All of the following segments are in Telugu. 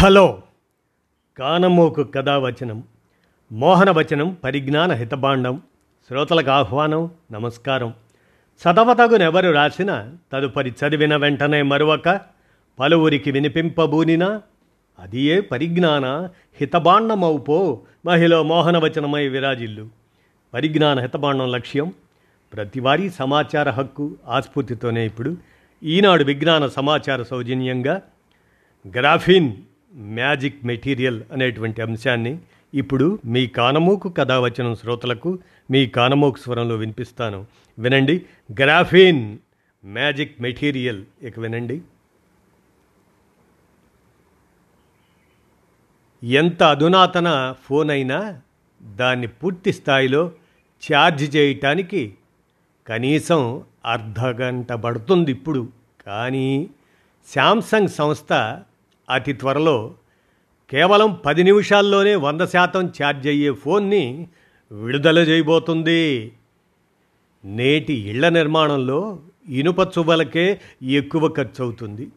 హలో. కానమోకు కథావచనం మోహనవచనం పరిజ్ఞాన హితబాండం శ్రోతలకు ఆహ్వానం నమస్కారం. చదవతగునెవరు రాసిన తదుపరి చదివిన వెంటనే మరొక పలువురికి వినిపింపబూనినా అది ఏ పరిజ్ఞాన హితభాండమవుపో మహిళ మోహనవచనమై విరాజిల్లు. పరిజ్ఞాన హితబాండం లక్ష్యం ప్రతివారీ సమాచార హక్కు ఆస్ఫూర్తితోనే ఇప్పుడు ఈనాడు విజ్ఞాన సమాచార సౌజన్యంగా గ్రాఫిన్ మ్యాజిక్ మెటీరియల్ అనేటువంటి అంశాన్ని ఇప్పుడు మీ కానమోకు కథావచనం శ్రోతలకు మీ కానమోకు స్వరంలో వినిపిస్తాను. వినండి. Graphene magic material. ఇక వినండి. ఎంత అధునాతన ఫోన్ అయినా దాన్ని పూర్తి స్థాయిలో ఛార్జ్ చేయటానికి కనీసం అర్ధ గంట పడుతుంది ఇప్పుడు. కానీ శాంసంగ్ సంస్థ అతి త్వరలో కేవలం పది నిమిషాల్లోనే వంద శాతం ఛార్జ్ అయ్యే ఫోన్ని విడుదల చేయబోతుంది. నేటి ఇళ్ళ నిర్మాణంలో ఇనుప చువ్వలకే ఎక్కువ ఖర్చు అవుతుంది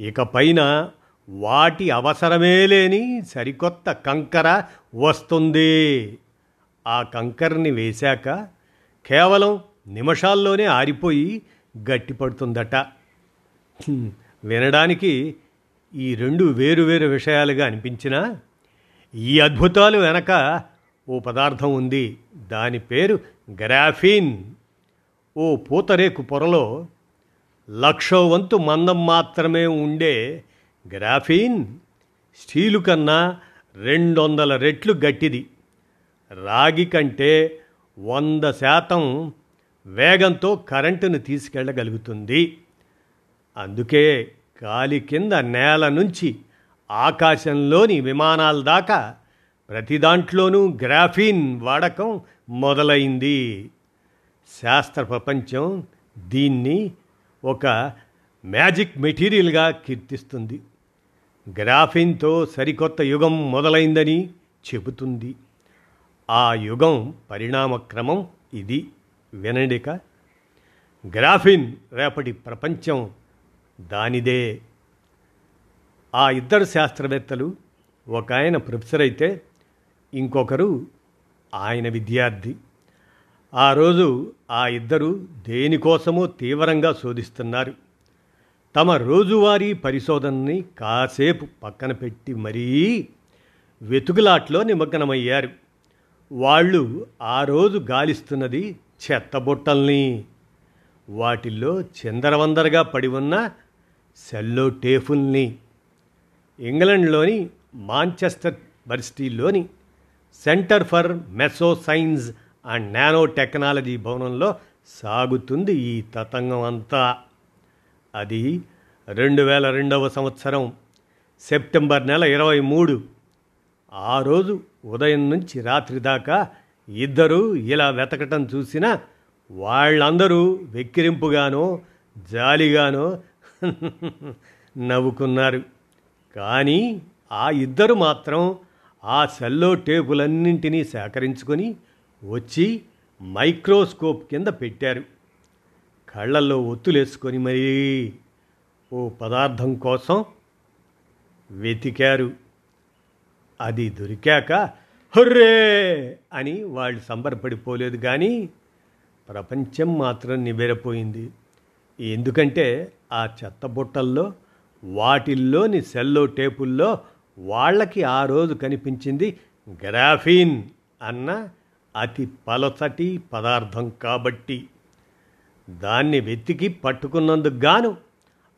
ఇక పైన వాటి అవసరమే లేని సరికొత్త కంకర వస్తుంది. ఆ కంకరని వేశాక కేవలం నిమిషాల్లోనే ఆరిపోయి గట్టిపడుతుందట. వినడానికి ఈ రెండు వేరు వేరు విషయాలుగా అనిపించినా ఈ అద్భుతాలు వెనక ఓ పదార్థం ఉంది. దాని పేరు గ్రాఫీన్. ఓ పూతరేకు పొరలో లక్షో వంతు మందం మాత్రమే ఉండే గ్రాఫీన్ స్టీలు కన్నా రెండు వందల రెట్లు గట్టిది. రాగి కంటే వంద శాతం వేగంతో కరెంటును తీసుకెళ్ళగలుగుతుంది అందుకే గాలి కింద నేల నుంచి ఆకాశంలోని విమానాల దాకా ప్రతి దాంట్లోనూ గ్రాఫీన్ వాడకం మొదలైంది. శాస్త్ర ప్రపంచం దీన్ని ఒక మ్యాజిక్ మెటీరియల్గా కీర్తిస్తుంది. గ్రాఫిన్తో సరికొత్త యుగం మొదలైందని చెబుతుంది. ఆ యుగం పరిణామక్రమం ఇది. వినండిక గ్రాఫిన్ రేపటి ప్రపంచం దానిదే. ఆ ఇద్దరు శాస్త్రవేత్తలు ఒక ఆయన ప్రొఫెసర్ అయితే ఇంకొకరు ఆయన విద్యార్థి. ఆ రోజు ఆ ఇద్దరు దేనికోసమో తీవ్రంగా శోధిస్తున్నారు. తమ రోజువారీ పరిశోధనని కాసేపు పక్కన పెట్టి మరీ వెతుకులాట్లో నిమగ్నమయ్యారు. వాళ్ళు ఆ రోజు గాలిస్తున్నది చెత్తబుట్టల్ని వాటిల్లో చిందరవందరగా పడి ఉన్న సెల్లో టేఫుల్ని. ఇంగ్లండ్లోని Manchester యూనివర్సిటీలోని centre for mesoscience and nanotechnology భవనంలో సాగుతుంది ఈ తతంగం అంతా. అది రెండు వేల రెండవ సంవత్సరం సెప్టెంబర్ నెల ఇరవై మూడు. ఆ రోజు ఉదయం నుంచి రాత్రి దాకా ఇద్దరు ఇలా వెతకటం చూసినా వాళ్ళందరూ వెక్కిరింపుగానో జాలిగానో నవ్వుకున్నారు. కానీ ఆ ఇద్దరు మాత్రం ఆ సెల్లో టేపులన్నింటినీ సేకరించుకొని వచ్చి మైక్రోస్కోప్ కింద పెట్టారు. కళ్ళల్లో ఒత్తులేసుకొని మరీ ఓ పదార్థం కోసం వెతికారు. అది దొరికాక హుర్రే అని వాళ్ళు సంబరపడిపోలేదు కానీ ప్రపంచం మాత్రం నివ్వెరపోయింది. ఎందుకంటే ఆ చెత్తబుట్టల్లో వాటిల్లోని సెల్లో టేపుల్లో వాళ్ళకి ఆ రోజు కనిపించింది గ్రాఫీన్ అన్న అతి పలసటి పదార్థం కాబట్టి. దాన్ని వెతికి పట్టుకున్నందుకు గాను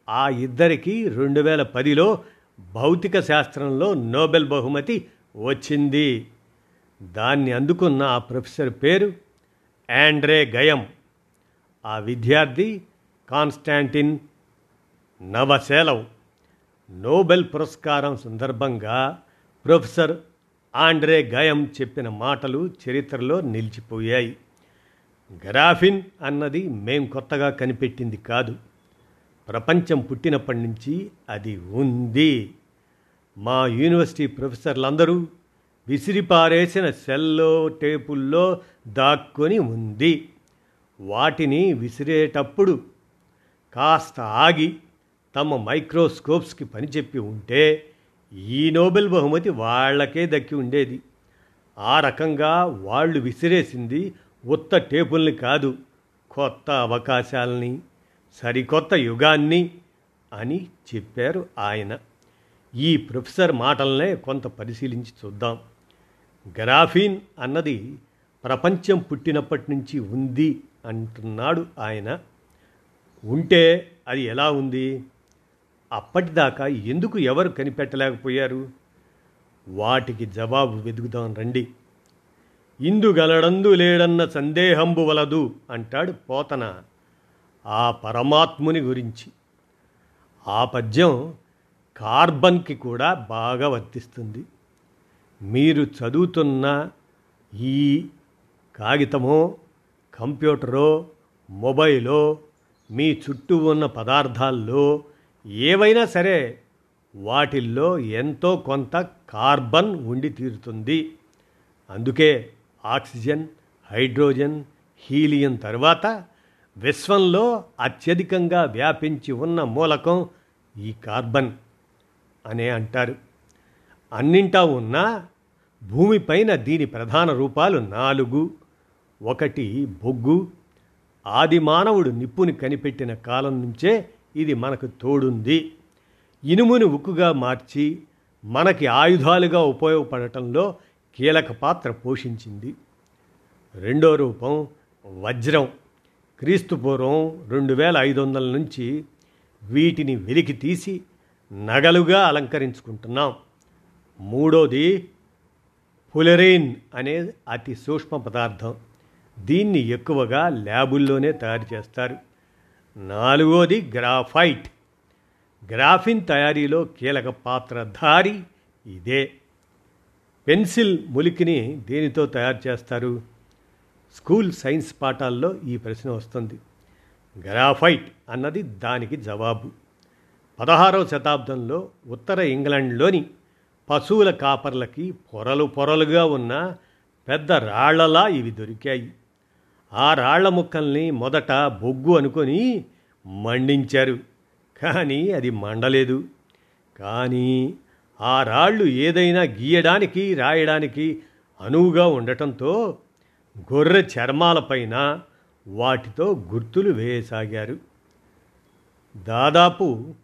ఆ ఇద్దరికి రెండు వేల పదిలో భౌతిక శాస్త్రంలో నోబెల్ బహుమతి వచ్చింది. దాన్ని అందుకున్న ఆ ప్రొఫెసర్ పేరు యాండ్రే గయం. ఆ విద్యార్థి కాన్స్టాంటిన్ నవశేలం. నోబెల్ పురస్కారం సందర్భంగా ప్రొఫెసర్ ఆండ్రే గయం చెప్పిన మాటలు చరిత్రలో నిలిచిపోయాయి. గ్రాఫిన్ అన్నది మేం కొత్తగా కనిపెట్టింది కాదు. ప్రపంచం పుట్టినప్పటి నుంచి అది ఉంది. మా యూనివర్సిటీ ప్రొఫెసర్లందరూ విసిరిపారేసిన సెల్లో టేపుల్లో దాక్కొని ఉంది. వాటిని విసిరేటప్పుడు కాస్త ఆగి తమ మైక్రోస్కోప్స్కి పని చెప్పి ఉంటే ఈ నోబెల్ బహుమతి వాళ్ళకే దక్కి ఉండేది. ఆ రకంగా వాళ్ళు విసిరేసింది ఉత్త టేపుల్ని కాదు కొత్త అవకాశాలని సరికొత్త యుగాన్ని అని చెప్పారు ఆయన. ఈ ప్రొఫెసర్ మాటలనే కొంత పరిశీలించి చూద్దాం. గ్రాఫీన్ అన్నది ప్రపంచం పుట్టినప్పటి నుంచి ఉంది అంటున్నాడు ఆయన. ఉంటే అది ఎలా ఉంది? అప్పటిదాకా ఎందుకు ఎవరు కనిపెట్టలేకపోయారు? వాటికి జవాబు వెతుకుదాం రండి. ఇందుగలడందు లేడన్న సందేహంబు వలదు అంటాడు పోతన. ఆ పరమాత్ముని గురించి. ఆ పద్యం కార్బన్కి కూడా బాగా వర్తిస్తుంది. మీరు చదువుతున్న ఈ కాగితమో కంప్యూటరో మొబైలో మీ చుట్టూ ఉన్న పదార్థాల్లో ఏవైనా సరే వాటిల్లో ఎంతో కొంత కార్బన్ ఉండి తీరుతుంది. అందుకే ఆక్సిజన్ హైడ్రోజన్ హీలియం తర్వాత విశ్వంలో అత్యధికంగా వ్యాపించి ఉన్న మూలకం ఈ కార్బన్ అనే అంటారు. అన్నింటా ఉన్న భూమిపైన దీని ప్రధాన రూపాలు నాలుగు. ఒకటి బొగ్గు. ఆది మానవుడు నిప్పుని కనిపెట్టిన కాలం నుంచే ఇది మనకు తోడుంది. ఇనుముని ఉక్కుగా మార్చి మనకి ఆయుధాలుగా ఉపయోగపడటంలో కీలక పాత్ర పోషించింది. రెండో రూపం వజ్రం. క్రీస్తుపూర్వం రెండు వేల ఐదు వందల నుంచి వీటిని వెలికి తీసి నగలుగా అలంకరించుకుంటున్నాం. మూడోది పులెరైన్ అనే అతి సూక్ష్మ పదార్థం. దీన్ని ఎక్కువగా ల్యాబుల్లోనే తయారు చేస్తారు. నాలుగోది గ్రాఫైట్. గ్రాఫిన్ తయారీలో కీలక పాత్రధారి ఇదే. పెన్సిల్ ములికిని దేనితో తయారు చేస్తారు? స్కూల్ సైన్స్ పాఠాల్లో ఈ ప్రశ్న వస్తుంది. గ్రాఫైట్ అన్నది దానికి జవాబు. పదహారవ శతాబ్దంలో ఉత్తర ఇంగ్లాండ్లోని పశువుల కాపర్లకి పొరలు పొరలుగా ఉన్న పెద్ద రాళ్ళలా ఇవి దొరికాయి. ఆ రాళ్ళ ముక్కల్ని మొదట బొగ్గు అనుకొని మండించారు. కానీ అది మండలేదు. కానీ ఆ రాళ్ళు ఏదైనా గీయడానికి రాయడానికి అనువుగా ఉండటంతో గొర్రె చర్మాలపైన వాటితో గుర్తులు వేయసాగారు. దాదాపు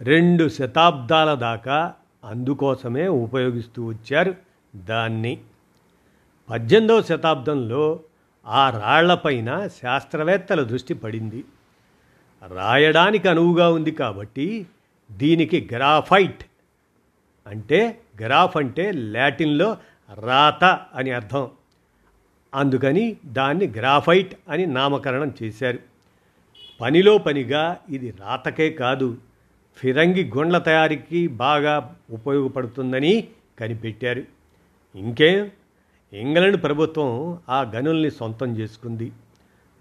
రెండు శతాబ్దాల దాకా అందుకోసమే ఉపయోగిస్తూ వచ్చారు దాన్ని. పద్దెనిమిదవ శతాబ్దంలో ఆ రాళ్ళపైన శాస్త్రవేత్తల దృష్టి పడింది. రాయడానికి అనువుగా ఉంది కాబట్టి దీనికి గ్రాఫైట్ అంటే గ్రాఫ్ అంటే లాటిన్లో రాత అని అర్థం. అందుకని దాన్ని గ్రాఫైట్ అని నామకరణం చేశారు. పనిలో పనిగా ఇది రాతకే కాదు ఫిరంగి గుండ్ల తయారీకి బాగా ఉపయోగపడుతుందని కనిపెట్టారు. ఇంకేం? ఇంగ్లాండ్ ప్రభుత్వం ఆ గనుల్ని సొంతం చేసుకుంది.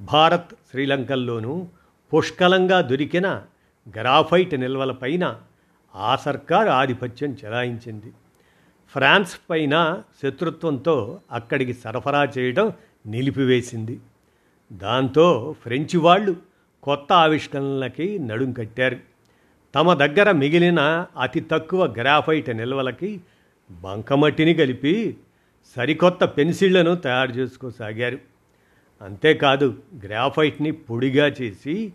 భారత్ శ్రీలంకల్లోనూ పుష్కలంగా దొరికిన గ్రాఫైట్ నిల్వలపైన ఆ సర్కారు ఆధిపత్యం చెలాయించింది. ఫ్రాన్స్ పైన శత్రుత్వంతో అక్కడికి సరఫరా చేయడం నిలిపివేసింది. దాంతో ఫ్రెంచి వాళ్ళు కొత్త ఆవిష్కరణలకి నడుం కట్టారు. తమ దగ్గర మిగిలిన అతి తక్కువ గ్రాఫైట్ నిల్వలకి బంకమట్టిని కలిపి సరికొత్త పెన్సిళ్ళను తయారు చేసుకోసాగారు. అంతేకాదు గ్రాఫైట్ని పొడిగా చేసి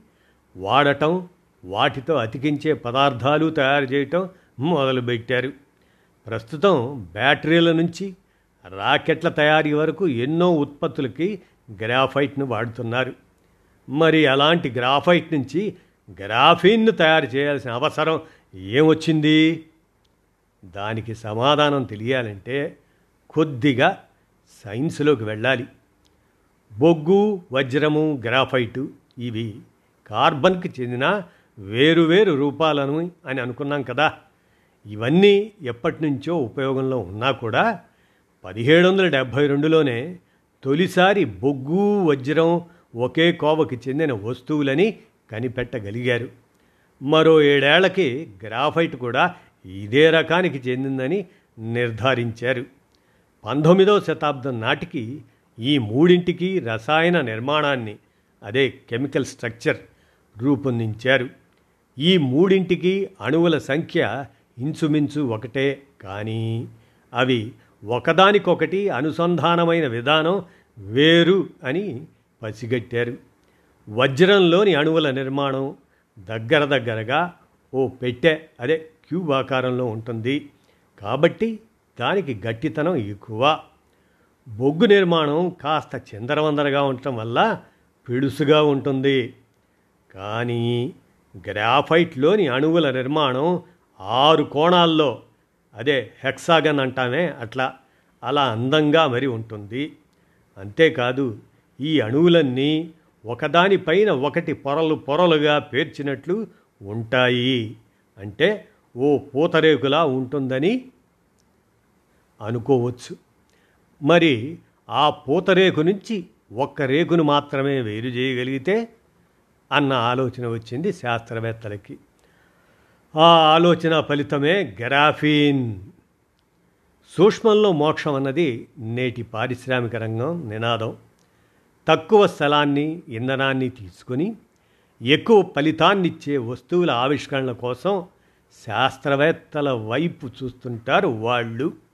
వాడటం వాటితో అతికించే పదార్థాలు తయారు చేయటం మొదలుపెట్టారు. ప్రస్తుతం బ్యాటరీల నుంచి రాకెట్ల తయారీ వరకు ఎన్నో ఉత్పత్తులకి గ్రాఫైట్ను వాడుతున్నారు. మరి అలాంటి గ్రాఫైట్ నుంచి గ్రాఫీన్ను తయారు చేయాల్సిన అవసరం ఏమొచ్చింది? దానికి సమాధానం తెలియాలంటే కొద్దిగా సైన్స్లోకి వెళ్ళాలి. బొగ్గు వజ్రము గ్రాఫైటు ఇవి కార్బన్కి చెందిన వేరువేరు రూపాలను అని అనుకున్నాం కదా. ఇవన్నీ ఎప్పటి నుంచో ఉపయోగంలో ఉన్నా కూడా పదిహేడు వందల డెబ్భై రెండులోనే తొలిసారి బొగ్గు వజ్రం ఒకే కోవకి చెందిన వస్తువులని కనిపెట్టగలిగారు. మరో ఏడేళ్ళకి గ్రాఫైట్ కూడా ఇదే రకానికి చెందిందని నిర్ధారించారు. పంతొమ్మిదవ శతాబ్దం నాటికి ఈ మూడింటికి రసాయన నిర్మాణాన్ని అదే కెమికల్ స్ట్రక్చర్ రూపొందించారు. ఈ మూడింటికి అణువుల సంఖ్య ఇంచుమించు ఒకటే కానీ అవి ఒకదానికొకటి అనుసంధానమైన విధానం వేరు అని పసిగట్టారు. వజ్రంలోని అణువుల నిర్మాణం దగ్గర దగ్గరగా ఓ పెట్టె అదే క్యూబ్ ఆకారంలో ఉంటుంది. కాబట్టి దానికి గట్టితనం ఎక్కువ. బొగ్గు నిర్మాణం కాస్త చిందరవందరగా ఉండటం వల్ల పిడుసుగా ఉంటుంది. కానీ గ్రాఫైట్లోని అణువుల నిర్మాణం ఆరు కోణాల్లో అదే హెక్సాగన్ అంటామే అట్లా అలా అందంగా మరి ఉంటుంది. అంతేకాదు ఈ అణువులన్నీ ఒకదానిపైన ఒకటి పొరలు పొరలుగా పేర్చినట్లు ఉంటాయి. అంటే ఓ పూతరేకులా ఉంటుందని అనుకోవచ్చు. మరి ఆ పూతరేకు నుంచి ఒక్క రేకును మాత్రమే వేరు చేయగలిగితే అన్న ఆలోచన వచ్చింది శాస్త్రవేత్తలకి. ఆ ఆలోచన ఫలితమే గ్రాఫీన్. సూక్ష్మంలో మోక్షం అన్నది నేటి పారిశ్రామిక రంగం నినాదం. తక్కువ స్థలాన్ని ఇంధనాన్ని తీసుకొని ఎక్కువ ఫలితాన్నిచ్చే వస్తువుల ఆవిష్కరణ కోసం శాస్త్రవేత్తల వైపు చూస్తుంటారు వాళ్ళు.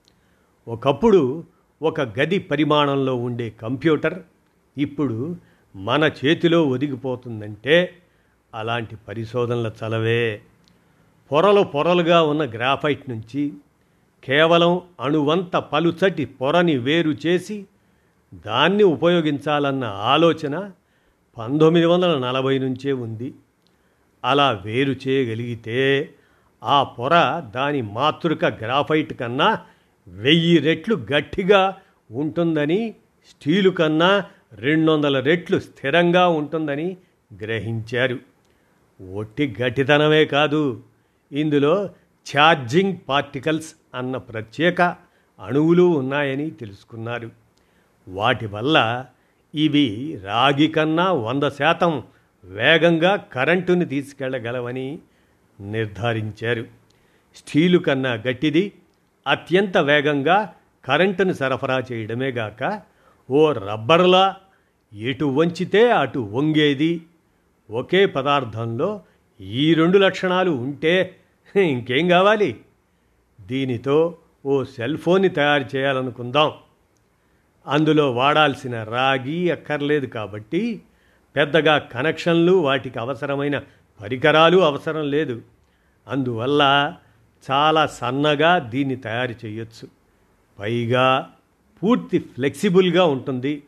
ఒకప్పుడు ఒక గది పరిమాణంలో ఉండే కంప్యూటర్ ఇప్పుడు మన చేతిలో ఒదిగిపోతుందంటే అలాంటి పరిశోధనల చలవే. పొరలు పొరలుగా ఉన్న గ్రాఫైట్ నుంచి కేవలం అణువంత పలుచటి పొరని వేరు చేసి దాన్ని ఉపయోగించాలన్న ఆలోచన పంతొమ్మిది వందల నలభై నుంచే ఉంది. అలా వేరు చేయగలిగితే ఆ పొర దాని మాతృక గ్రాఫైట్ కన్నా వెయ్యి రెట్లు గట్టిగా ఉంటుందని స్టీలు కన్నా రెండు వందల రెట్లు స్థిరంగా ఉంటుందని గ్రహించారు. ఒట్టి గట్టితనమే కాదు ఇందులో ఛార్జింగ్ పార్టికల్స్ అన్న ప్రత్యేక అణువులు ఉన్నాయని తెలుసుకున్నారు. వాటి వల్ల ఇవి రాగి కన్నా వంద శాతం వేగంగా కరెంటుని తీసుకెళ్ళగలవని నిర్ధారించారు. స్టీలు కన్నా గట్టిది అత్యంత వేగంగా కరెంటును సరఫరా చేయడమే గాక ఓ రబ్బర్లా ఎటు వంచితే అటు వంగేది. ఒకే పదార్థంలో ఈ రెండు లక్షణాలు ఉంటే ఇంకేం కావాలి? దీనితో ఓ సెల్ ఫోన్ని తయారు చేయాలనుకుందాం. అందులో వాడాల్సిన రాగి అక్కర్లేదు కాబట్టి పెద్దగా కనెక్షన్లు వాటికి అవసరమైన పరికరాలు అవసరం లేదు. అందువల్ల చాలా సన్నగా దీన్ని తయారు చేయొచ్చు. పైగా పూర్తి ఫ్లెక్సిబుల్గా ఉంటుంది.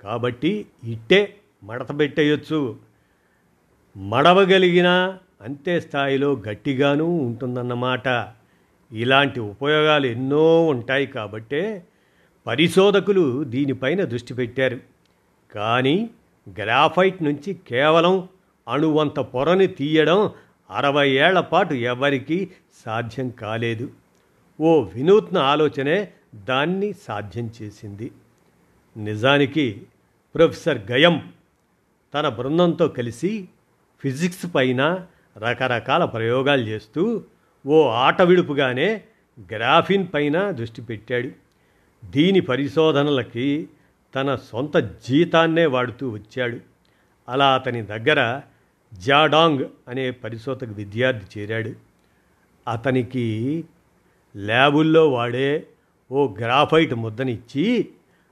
కాబట్టి ఇట్టే మడత పెట్టేయచ్చు. మడవగలిగిన అంతే స్థాయిలో గట్టిగానూ ఉంటుందన్నమాట. ఇలాంటి ఉపయోగాలు ఎన్నో ఉంటాయి కాబట్టే పరిశోధకులు దీనిపైన దృష్టి పెట్టారు. కానీ గ్రాఫైట్ నుంచి కేవలం అణువంత పొరని తీయడం అరవై ఏళ్ళ పాటు ఎవరికీ సాధ్యం కాలేదు. ఓ వినూత్న ఆలోచనే దాన్ని సాధ్యం చేసింది. నిజానికి ప్రొఫెసర్ గయం తన బృందంతో కలిసి ఫిజిక్స్ పైన రకరకాల ప్రయోగాలు చేస్తూ ఓ ఆట విడుపుగానే గ్రాఫిన్ పైన దృష్టి పెట్టాడు. దీని పరిశోధనలకి తన సొంత జీతాన్నే వాడుతూ వచ్చాడు. అలా అతని దగ్గర జాడాంగ్ అనే పరిశోధక విద్యార్థి చేరాడు. అతనికి ల్యాబుల్లో వాడే ఓ గ్రాఫైట్ ముద్దనిచ్చి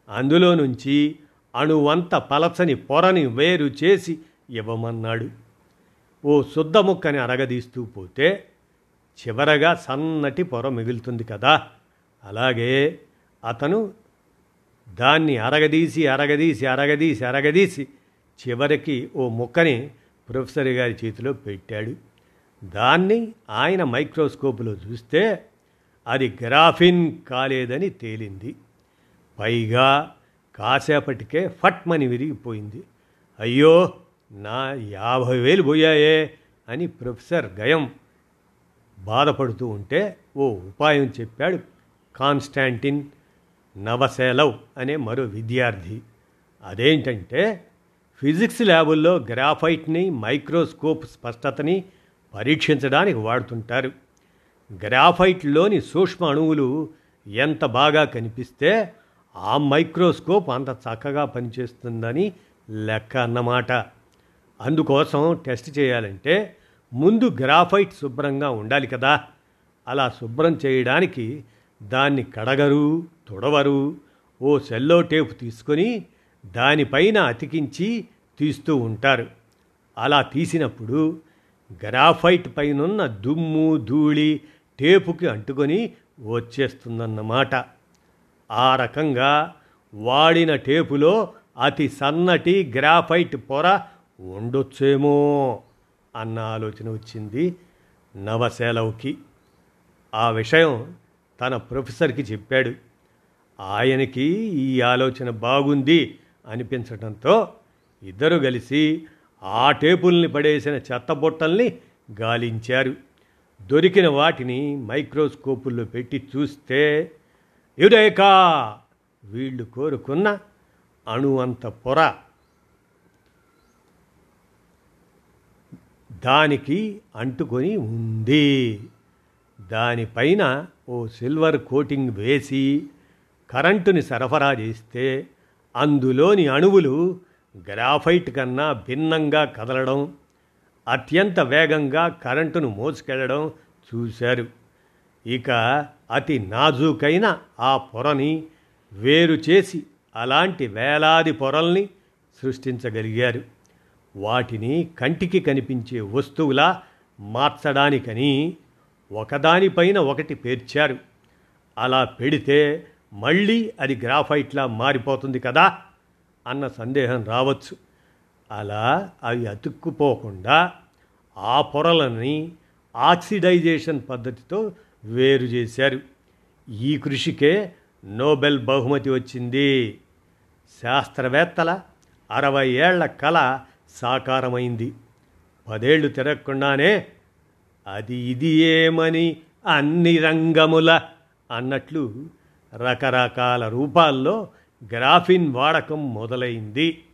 అందులో నుంచి అణువంత పలచని పొరని వేరు చేసి ఇవ్వమన్నాడు. ఓ శుద్ధ ముక్కని అరగదీస్తూ పోతే చివరగా సన్నటి పొర మిగులుతుంది కదా. అలాగే అతను దాన్ని అరగదీసి అరగదీసి అరగదీసి అరగదీసి చివరికి ఓ ముక్కని ప్రొఫెసర్ గారి చేతిలో పెట్టాడు. దాన్ని ఆయన మైక్రోస్కోపులో చూస్తే అది గ్రాఫిన్ కాలేదని తేలింది. పైగా కాసేపటికే ఫట్మని విరిగిపోయింది. అయ్యో నా యాభై వేలు పోయాయే అని ప్రొఫెసర్ గయం బాధపడుతూ ఉంటే ఓ ఉపాయం చెప్పాడు కాన్స్టాంటిన్ నవసేలవ్ అనే మరో విద్యార్థి. అదేంటంటే ఫిజిక్స్ ల్యాబుల్లో గ్రాఫైట్ని మైక్రోస్కోప్ స్పష్టతని పరీక్షించడానికి వాడుతుంటారు. గ్రాఫైట్లోని సూక్ష్మ అణువులు ఎంత బాగా కనిపిస్తే ఆ మైక్రోస్కోప్ అంత చక్కగా పనిచేస్తుందని లెక్క అన్నమాట. అందుకోసం టెస్ట్ చేయాలంటే ముందు గ్రాఫైట్ శుభ్రంగా ఉండాలి కదా. అలా శుభ్రం చేయడానికి దాన్ని కడగరు తుడవరు ఓ సెల్లో టేపు తీసుకొని దానిపైన అతికించి తీస్తూ ఉంటారు. అలా తీసినప్పుడు గ్రాఫైట్ పైనున్న దుమ్ము ధూళి టేపుకి అంటుకొని వచ్చేస్తుందన్నమాట. ఆ రకంగా వాడిన టేపులో అతి సన్నటి గ్రాఫైట్ పొర ఉండొచ్చేమో అన్న ఆలోచన వచ్చింది నవశేలవుకి. ఆ విషయం తన ప్రొఫెసర్కి చెప్పాడు. ఆయనకి ఈ ఆలోచన బాగుంది. అనిపించడంతో ఇద్దరు కలిసి ఆ టేపుల్ని పడేసిన చెత్తబుట్టల్ని గాలించారు. దొరికిన వాటిని మైక్రోస్కోపుల్లో పెట్టి చూస్తే యురేకా వీళ్ళు కోరుకున్న అణువంత పొర. దానికి అంటుకొని ఉంది. దానిపైన ఓ సిల్వర్ కోటింగ్ వేసి కరెంటుని సరఫరా చేస్తే అందులోని అణువులు గ్రాఫైట్ కన్నా భిన్నంగా కదలడం అత్యంత వేగంగా కరెంటును మోసుకెళ్ళడం చూశారు. ఇక అతి నాజూకైన ఆ పొరని వేరు చేసి అలాంటి వేలాది పొరల్ని సృష్టించగలిగారు. వాటిని కంటికి కనిపించే వస్తువులా మార్చడానికని ఒకదానిపైన ఒకటి పేర్చారు. అలా పెడితే మళ్ళీ అది గ్రాఫైట్లా మారిపోతుంది కదా అన్న సందేహం రావచ్చు. అలా అవి అతుక్కుపోకుండా ఆ పొరలని ఆక్సిడైజేషన్ పద్ధతితో వేరు చేశారు. ఈ కృషికే నోబెల్ బహుమతి వచ్చింది. శాస్త్రవేత్తల అరవై ఏళ్ళ కళ సాకారమైంది. పదేళ్ళు తిరగకుండానే అది ఇది ఏమని అన్ని రంగముల అన్నట్లు రకరకాల రూపాల్లో గ్రాఫిన్ వాడకం మొదలైంది.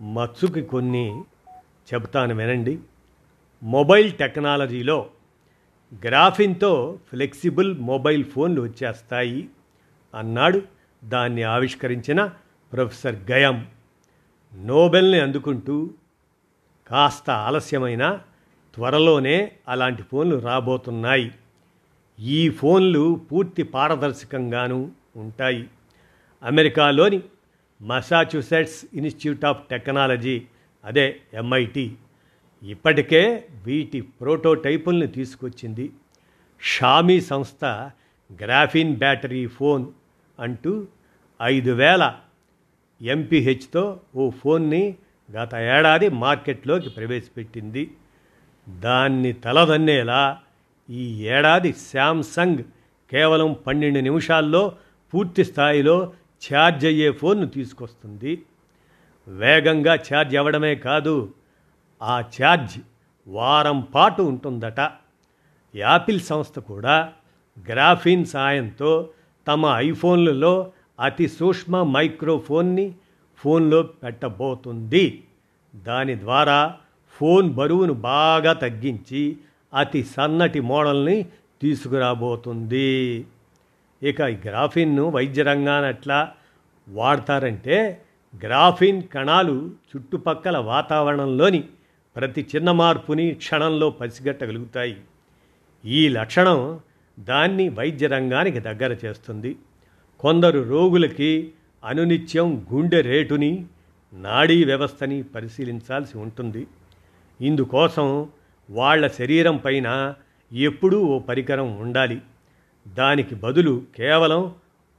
మత్సుకి కొన్ని చెబుతాను వినండి. మొబైల్ టెక్నాలజీలో గ్రాఫిన్తో ఫ్లెక్సిబుల్ మొబైల్ ఫోన్లు వచ్చేస్తాయి అన్నాడు దాన్ని ఆవిష్కరించిన ప్రొఫెసర్ గయం. నోబెల్ని అందుకుంటూ కాస్త ఆలస్యమైన త్వరలోనే అలాంటి ఫోన్లు రాబోతున్నాయి. ఈ ఫోన్లు పూర్తి పారదర్శకంగాను ఉంటాయి. అమెరికాలోని మసాచ్యుసెట్స్ ఇన్స్టిట్యూట్ ఆఫ్ టెక్నాలజీ అదే ఎంఐటి ఇప్పటికే వీటి ప్రోటోటైపుల్ని తీసుకొచ్చింది. షామీ సంస్థ గ్రాఫిన్ బ్యాటరీ ఫోన్ అంటూ ఐదు వేల ఎంపీహెచ్తో ఓ ఫోన్ని గత ఏడాది మార్కెట్లోకి ప్రవేశపెట్టింది. దాన్ని తలదన్నేలా ఈ ఏడాది శాంసంగ్ కేవలం పన్నెండు నిమిషాల్లో పూర్తి స్థాయిలో ఛార్జ్ అయ్యే ఫోన్ను తీసుకొస్తుంది. వేగంగా ఛార్జ్ అవ్వడమే కాదు ఆ ఛార్జ్ వారం పాటు ఉంటుందట. యాపిల్ సంస్థ కూడా గ్రాఫిన్ సాయంతో తమ ఐఫోన్లలో అతి సూక్ష్మ మైక్రోఫోన్ని ఫోన్లో పెట్టబోతుంది. దాని ద్వారా ఫోన్ బరువును బాగా తగ్గించి అతి సన్నటి మోడల్ని తీసుకురాబోతుంది. ఇక ఈ గ్రాఫిన్ను వైద్య రంగాన ఎట్లా వాడతారంటే గ్రాఫిన్ కణాలు చుట్టుపక్కల వాతావరణంలోని ప్రతి చిన్న మార్పుని క్షణంలో పసిగట్టగలుగుతాయి. ఈ లక్షణం దాన్ని వైద్య రంగానికి దగ్గర చేస్తుంది. కొందరు రోగులకి అనునిత్యం గుండె రేటుని నాడీ వ్యవస్థని పరిశీలించాల్సి ఉంటుంది. ఇందుకోసం వాళ్ళ శరీరం పైన ఎప్పుడూ ఓ పరికరం ఉండాలి. దానికి బదులు కేవలం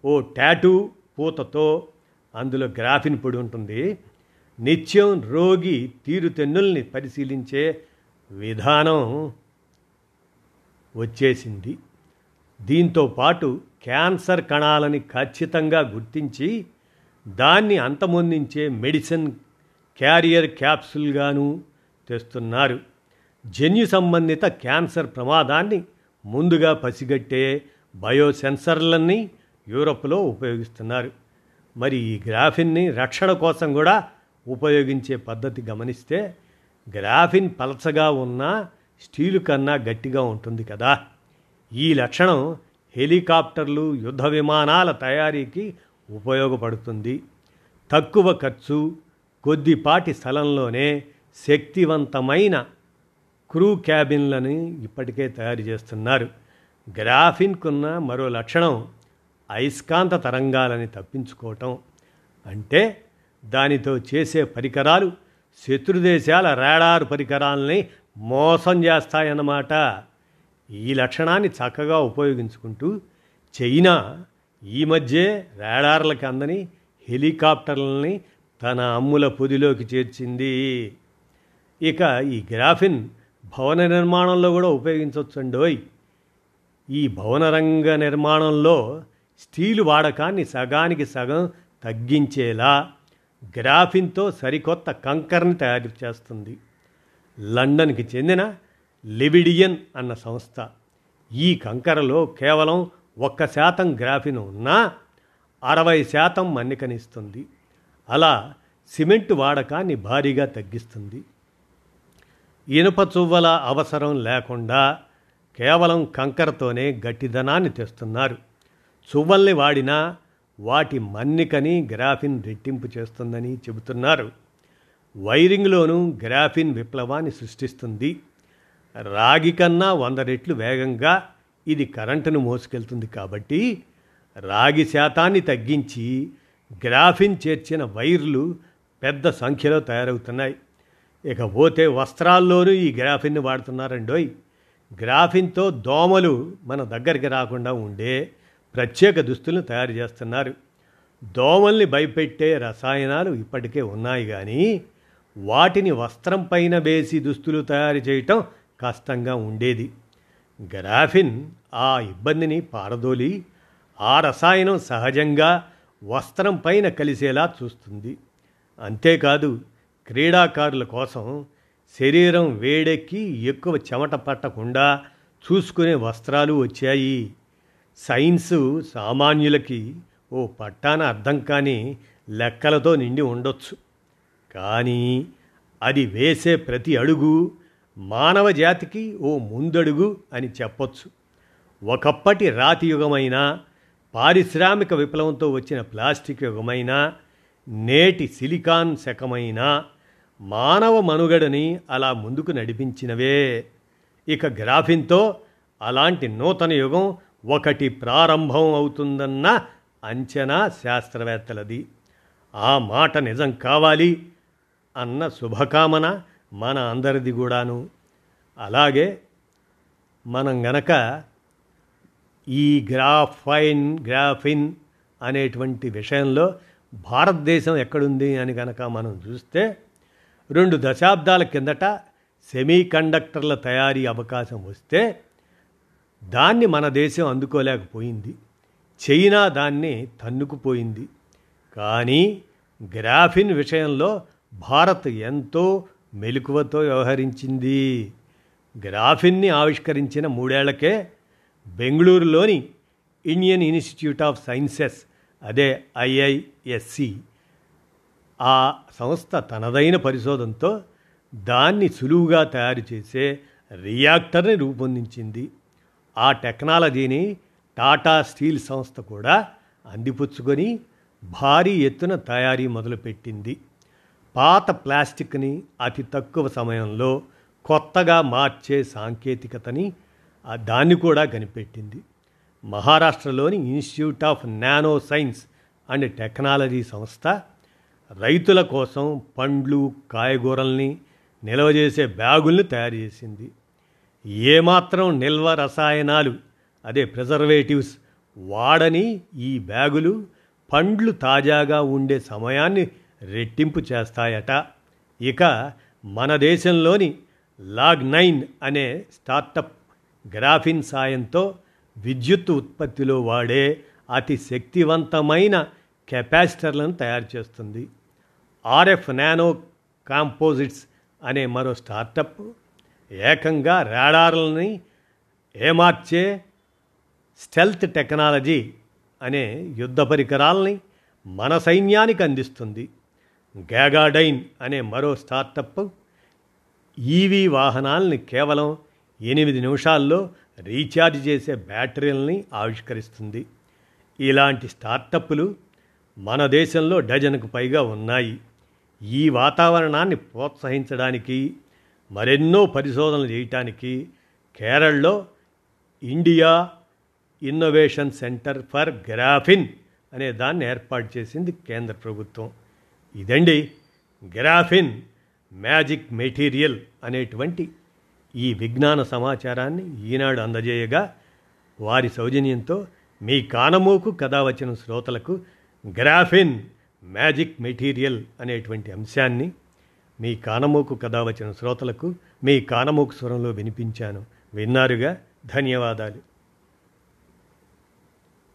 ఓ టాటూ పూతతో అందులో గ్రాఫిన్ పొడి ఉంటుంది. నిత్యం రోగి తీరుతెన్నుల్ని పరిశీలించే విధానం వచ్చేసింది. దీంతో పాటు క్యాన్సర్ కణాలని ఖచ్చితంగా గుర్తించి దాన్ని అంతమొందించే మెడిసిన్ క్యారియర్ క్యాప్సుల్గాను తెస్తున్నారు. జన్యు సంబంధిత క్యాన్సర్ ప్రమాదాన్ని ముందుగా పసిగట్టే బయోసెన్సర్లన్నీ యూరప్లో ఉపయోగిస్తున్నారు. మరి ఈ గ్రాఫిన్ని రక్షణ కోసం కూడా ఉపయోగించే పద్ధతి గమనిస్తే గ్రాఫిన్ పలచగా ఉన్న స్టీలు కన్నా గట్టిగా ఉంటుంది కదా. ఈ లక్షణం హెలికాప్టర్లు యుద్ధ విమానాల తయారీకి ఉపయోగపడుతుంది. తక్కువ ఖర్చు కొద్దిపాటి స్థలంలోనే శక్తివంతమైన క్రూ క్యాబిన్లని ఇప్పటికే తయారు చేస్తున్నారు. గ్రాఫిన్కున్న మరో లక్షణం అయస్కాంత తరంగాలని తప్పించుకోవటం. అంటే దానితో చేసే పరికరాలు శత్రుదేశాల రాడార్ పరికరాలని మోసం చేస్తాయన్నమాట. ఈ లక్షణాన్ని చక్కగా ఉపయోగించుకుంటూ చైనా ఈ మధ్యే రాడార్లకు అందని హెలికాప్టర్లని తన అమ్ముల పొదిలోకి చేర్చింది. ఇక ఈ గ్రాఫిన్ భవన నిర్మాణంలో కూడా ఉపయోగించవచ్చండోయ్. ఈ భవన రంగ నిర్మాణంలో స్టీలు వాడకాన్ని సగానికి సగం తగ్గించేలా గ్రాఫిన్తో సరికొత్త కంకర్ని తయారు చేస్తుంది. లండన్కి చెందిన లివిడియన్ అన్న సంస్థ. ఈ కంకరలో కేవలం ఒక్క శాతం గ్రాఫిన్ ఉన్నా అరవై శాతం మన్నికనిస్తుంది. అలా సిమెంట్ వాడకాన్ని భారీగా తగ్గిస్తుంది. ఇనుప చువ్వల అవసరం లేకుండా కేవలం కంకరతోనే గట్టిదనాన్ని తెస్తున్నారు. చువ్వల్ని వాడినా వాటి మన్నికని గ్రాఫిన్ రెట్టింపు చేస్తుందని చెబుతున్నారు. వైరింగ్లోనూ గ్రాఫిన్ విప్లవాన్ని సృష్టిస్తుంది. రాగి కన్నా వంద రెట్లు వేగంగా ఇది కరెంటును మోసుకెళ్తుంది కాబట్టి రాగి శాతాన్ని తగ్గించి గ్రాఫిన్ చేర్చిన వైర్లు పెద్ద సంఖ్యలో తయారవుతున్నాయి. ఇకపోతే వస్త్రాల్లోనూ ఈ గ్రాఫిన్ని వాడుతున్నారండోయ్. గ్రాఫిన్తో దోమలు మన దగ్గరికి రాకుండా ఉండే ప్రత్యేక దుస్తులను తయారు చేస్తున్నారు. దోమల్ని భయపెట్టే రసాయనాలు ఇప్పటికే ఉన్నాయి కానీ వాటిని వస్త్రం పైన వేసి దుస్తులు తయారు చేయటం కష్టంగా ఉండేది. గ్రాఫిన్ ఆ ఇబ్బందిని పారదోలి ఆ రసాయనం సహజంగా వస్త్రం పైన కలిసేలా చూస్తుంది. అంతేకాదు క్రీడాకారుల కోసం శరీరం వేడెక్కి ఎక్కువ చెమట పట్టకుండా చూసుకునే వస్త్రాలు వచ్చాయి. సైన్సు సామాన్యులకి ఓ పట్టాన అర్థం కాని లెక్కలతో నిండి ఉండొచ్చు. కానీ అది వేసే ప్రతి అడుగు మానవ జాతికి ఓ ముందడుగు అని చెప్పొచ్చు. ఒకప్పటి రాతి యుగమైన పారిశ్రామిక విప్లవంతో వచ్చిన ప్లాస్టిక్ యుగమైన నేటి సిలికాన్ శకమైనా మానవ మనుగడని అలా ముందుకు నడిపించినవే. ఇక గ్రాఫిన్తో అలాంటి నూతన యుగం ఒకటి ప్రారంభం అవుతుందన్న అంచనా శాస్త్రవేత్తలది. ఆ మాట నిజం కావాలి అన్న శుభకామన మన అందరిది కూడాను. అలాగే మనం గనక ఈ గ్రాఫైన్ గ్రాఫిన్ అనేటువంటి విషయంలో భారతదేశం ఎక్కడుంది అని కనుక మనం చూస్తే రెండు దశాబ్దాల కిందట సెమీ కండక్టర్ల తయారీ అవకాశం వస్తే దాన్ని మన దేశం అందుకోలేకపోయింది. చైనా దాన్ని తన్నుకుపోయింది. కానీ గ్రాఫిన్ విషయంలో భారత్ ఎంతో మెలకువతో వ్యవహరించింది. గ్రాఫిన్ని ఆవిష్కరించిన మూడేళ్ళకే బెంగళూరులోని ఇండియన్ ఇన్స్టిట్యూట్ ఆఫ్ సైన్సెస్ అదే ఐఐఎస్సి ఆ సంస్థ తనదైన పరిశోధనతో దాన్ని సులువుగా తయారు చేసే రియాక్టర్ని రూపొందించింది. ఆ టెక్నాలజీని టాటా స్టీల్ సంస్థ కూడా అందిపుచ్చుకొని భారీ ఎత్తున తయారీ మొదలుపెట్టింది. పాత ప్లాస్టిక్ని అతి తక్కువ సమయంలో కొత్తగా మార్చే సాంకేతికతని దాన్ని కూడా కనిపెట్టింది. మహారాష్ట్రలోని Institute of nanoscience and technology సంస్థ రైతుల కోసం పండ్లు కాయగూరల్ని నిల్వ చేసే బ్యాగుల్ని తయారు చేసింది. ఏమాత్రం నిల్వ రసాయనాలు అదే ప్రిజర్వేటివ్స్ వాడని ఈ బ్యాగులు పండ్లు తాజాగా ఉండే సమయాన్ని రెట్టింపు చేస్తాయట. ఇక మన దేశంలోని లాగ్ నైన్ అనే స్టార్టప్ గ్రాఫిన్ సాయంతో విద్యుత్ ఉత్పత్తిలో వాడే అతి శక్తివంతమైన కెపాసిటర్లను తయారు చేస్తుంది. ఆర్ఎఫ్ నానో కాంపోజిట్స్ అనే మరో స్టార్టప్ ఏకంగా రాడార్లని ఏమార్చే స్టెల్త్ టెక్నాలజీ అనే యుద్ధ పరికరాలని మన సైన్యానికి అందిస్తుంది. గ్యాగాడైన్ అనే మరో స్టార్టప్ ఈవీ వాహనాలని కేవలం ఎనిమిది నిమిషాల్లో రీఛార్జ్ చేసే బ్యాటరీలని ఆవిష్కరిస్తుంది. ఇలాంటి స్టార్టప్లు మన దేశంలో డజన్కు పైగా ఉన్నాయి. ఈ వాతావరణాన్ని ప్రోత్సహించడానికి మరెన్నో పరిశోధనలు చేయటానికి కేరళలో India Innovation Centre for graphene అనే దాన్ని ఏర్పాటు చేసింది కేంద్ర ప్రభుత్వం. ఇదండి గ్రాఫిన్ మ్యాజిక్ మెటీరియల్ అనేటువంటి ఈ విజ్ఞాన సమాచారాన్ని ఈనాడు అందజేయగా వారి సౌజన్యంతో మీ కానమూకు కథ వచ్చిన శ్రోతలకు గ్రాఫిన్ మ్యాజిక్ మెటీరియల్ అనేటువంటి అంశాన్ని మీ కానమోకు కథ వచ్చిన శ్రోతలకు మీ కానమోకు స్వరంలో వినిపించాను. విన్నారుగా? ధన్యవాదాలు.